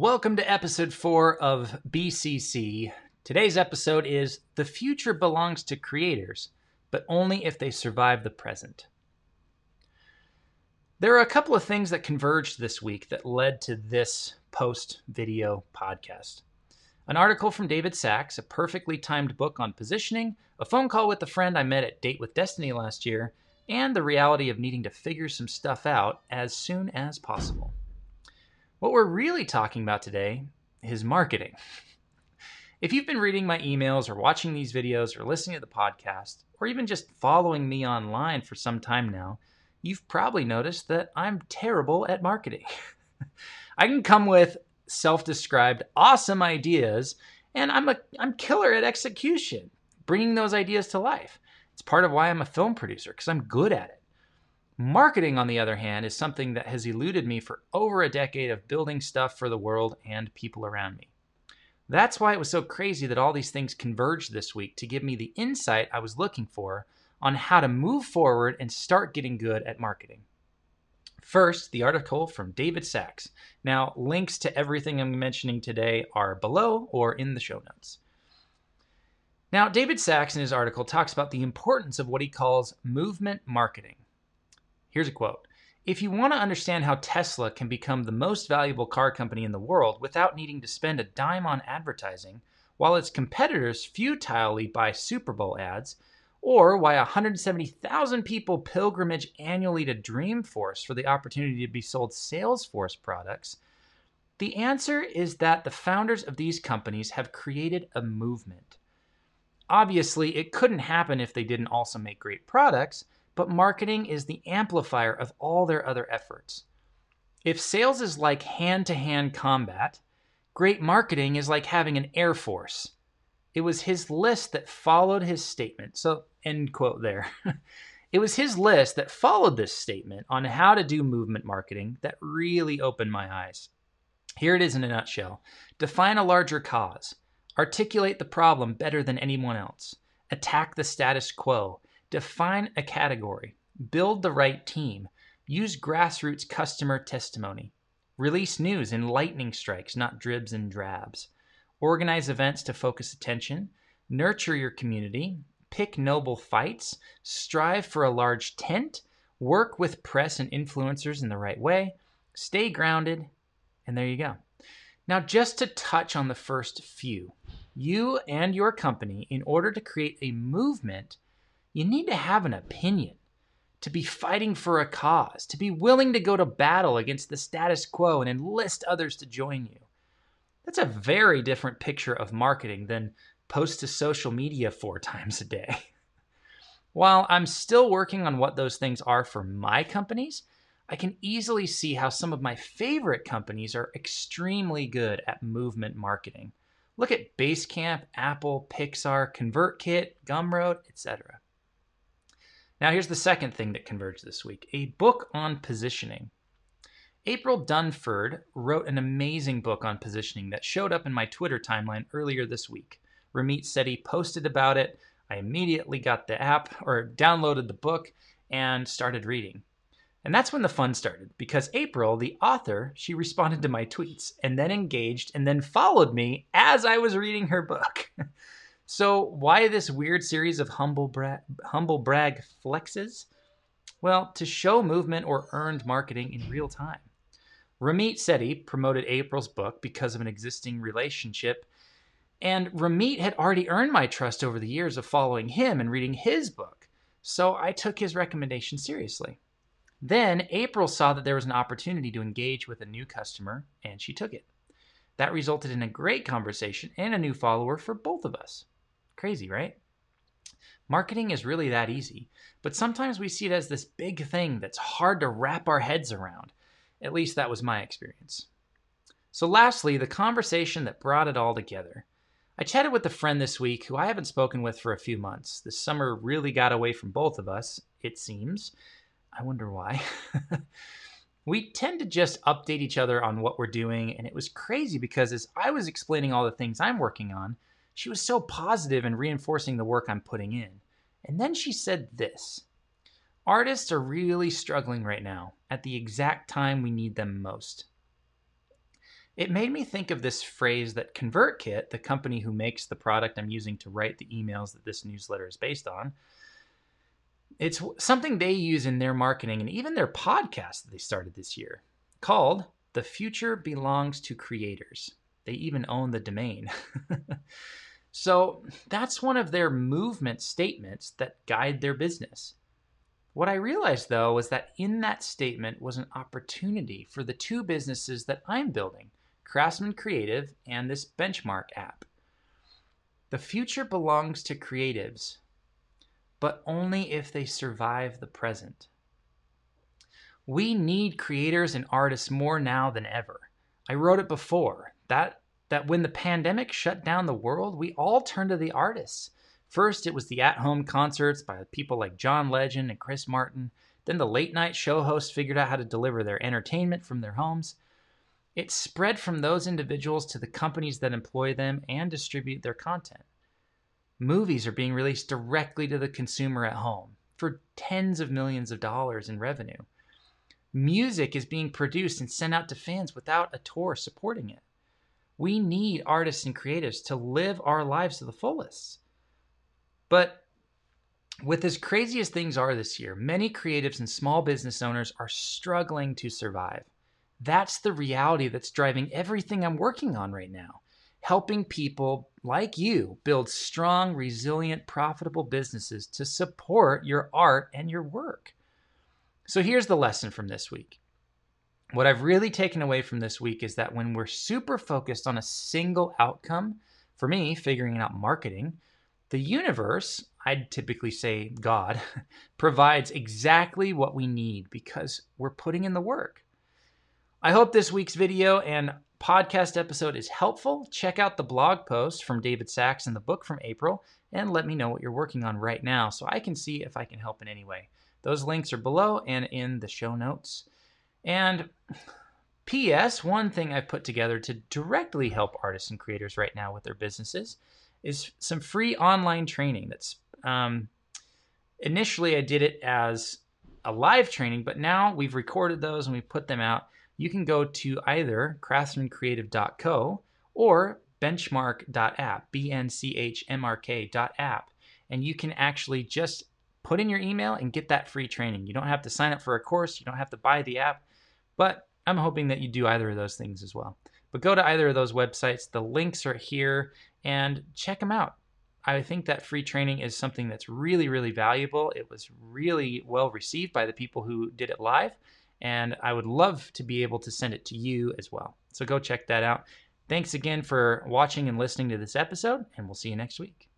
Welcome to episode four of BCC. Today's episode is The Future Belongs to Creators, but only if they survive the present. There are a couple of things that converged this week that led to this post video podcast. An article from David Sacks, a perfectly timed book on positioning, a phone call with a friend I met at Date with Destiny last year, and the reality of needing to figure some stuff out as soon as possible. What we're really talking about today is marketing. If you've been reading my emails or watching these videos or listening to the podcast, or even just following me online for some time now, you've probably noticed that I'm terrible at marketing. I can come with self-described awesome ideas and I'm a I'm killer at execution, bringing those ideas to life. It's part of why I'm a film producer because I'm good at it. Marketing, on the other hand, is something that has eluded me for over a decade of building stuff for the world and people around me. That's why it was so crazy that all these things converged this week to give me the insight I was looking for on how to move forward and start getting good at marketing. First, the article from David Sacks. Now, links to everything I'm mentioning today are below or in the show notes. Now, David Sacks in his article talks about the importance of what he calls movement marketing. Here's a quote If you want to understand how Tesla can become the most valuable car company in the world without needing to spend a dime on advertising, while its competitors futilely buy Super Bowl ads, or why 170,000 people pilgrimage annually to Dreamforce for the opportunity to be sold Salesforce products, the answer is that the founders of these companies have created a movement. Obviously, it couldn't happen if they didn't also make great products, but marketing is the amplifier of all their other efforts. If sales is like hand to hand combat, great marketing is like having an air force. It was his list that followed his statement. So, end quote there. it was his list that followed this statement on how to do movement marketing that really opened my eyes. Here it is in a nutshell define a larger cause, articulate the problem better than anyone else, attack the status quo, Define a category, build the right team, use grassroots customer testimony, release news in lightning strikes, not dribs and drabs, organize events to focus attention, nurture your community, pick noble fights, strive for a large tent, work with press and influencers in the right way, stay grounded, and there you go. Now, just to touch on the first few, you and your company, in order to create a movement, you need to have an opinion, to be fighting for a cause, to be willing to go to battle against the status quo and enlist others to join you. That's a very different picture of marketing than post to social media four times a day. While I'm still working on what those things are for my companies, I can easily see how some of my favorite companies are extremely good at movement marketing. Look at Basecamp, Apple, Pixar, ConvertKit, Gumroad, etc. Now, here's the second thing that converged this week a book on positioning. April Dunford wrote an amazing book on positioning that showed up in my Twitter timeline earlier this week. Ramit Sethi posted about it. I immediately got the app or downloaded the book and started reading. And that's when the fun started because April, the author, she responded to my tweets and then engaged and then followed me as I was reading her book. So, why this weird series of humble, bra- humble brag flexes? Well, to show movement or earned marketing in real time. Ramit Sethi promoted April's book because of an existing relationship, and Ramit had already earned my trust over the years of following him and reading his book, so I took his recommendation seriously. Then April saw that there was an opportunity to engage with a new customer, and she took it. That resulted in a great conversation and a new follower for both of us. Crazy, right? Marketing is really that easy, but sometimes we see it as this big thing that's hard to wrap our heads around. At least that was my experience. So, lastly, the conversation that brought it all together. I chatted with a friend this week who I haven't spoken with for a few months. This summer really got away from both of us, it seems. I wonder why. we tend to just update each other on what we're doing, and it was crazy because as I was explaining all the things I'm working on, she was so positive and reinforcing the work I'm putting in. And then she said this Artists are really struggling right now at the exact time we need them most. it made me think of this phrase that ConvertKit, the company who makes the product I'm using to write the emails that this newsletter is based on, it's something they use in their marketing and even their podcast that they started this year called The Future Belongs to Creators. They even own the domain. so that's one of their movement statements that guide their business. What I realized though was that in that statement was an opportunity for the two businesses that I'm building Craftsman Creative and this benchmark app. The future belongs to creatives, but only if they survive the present. We need creators and artists more now than ever. I wrote it before that that when the pandemic shut down the world, we all turned to the artists First, it was the at home concerts by people like John Legend and Chris Martin. Then the late night show hosts figured out how to deliver their entertainment from their homes. It spread from those individuals to the companies that employ them and distribute their content. Movies are being released directly to the consumer at home for tens of millions of dollars in revenue. Music is being produced and sent out to fans without a tour supporting it. We need artists and creatives to live our lives to the fullest. But with as crazy as things are this year, many creatives and small business owners are struggling to survive. That's the reality that's driving everything I'm working on right now. Helping people like you build strong, resilient, profitable businesses to support your art and your work. So here's the lesson from this week. What I've really taken away from this week is that when we're super focused on a single outcome, for me, figuring out marketing, the universe, I'd typically say God, provides exactly what we need because we're putting in the work. I hope this week's video and podcast episode is helpful. Check out the blog post from David Sacks and the book from April and let me know what you're working on right now so I can see if I can help in any way. Those links are below and in the show notes. And P.S. One thing I've put together to directly help artists and creators right now with their businesses is some free online training. That's um, initially I did it as a live training, but now we've recorded those and we put them out. You can go to either craftsmancreative.co or benchmark.app, B N C H M R K.app, and you can actually just put in your email and get that free training. You don't have to sign up for a course, you don't have to buy the app, but I'm hoping that you do either of those things as well. But go to either of those websites. The links are here and check them out. I think that free training is something that's really, really valuable. It was really well received by the people who did it live, and I would love to be able to send it to you as well. So go check that out. Thanks again for watching and listening to this episode, and we'll see you next week.